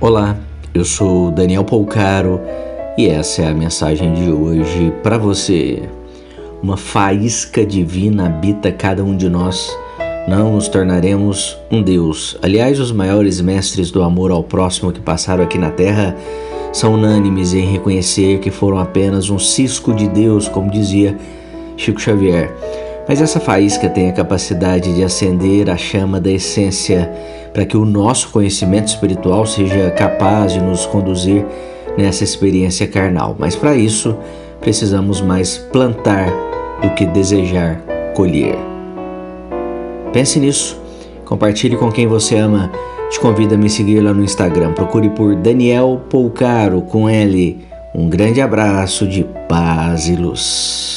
Olá, eu sou Daniel Polcaro e essa é a mensagem de hoje para você. Uma faísca divina habita cada um de nós. Não nos tornaremos um Deus. Aliás, os maiores mestres do amor ao próximo que passaram aqui na Terra são unânimes em reconhecer que foram apenas um cisco de Deus, como dizia Chico Xavier. Mas essa faísca tem a capacidade de acender a chama da essência para que o nosso conhecimento espiritual seja capaz de nos conduzir nessa experiência carnal. Mas para isso, precisamos mais plantar do que desejar colher. Pense nisso, compartilhe com quem você ama. Te convido a me seguir lá no Instagram. Procure por Daniel Polcaro com L. Um grande abraço de paz e luz.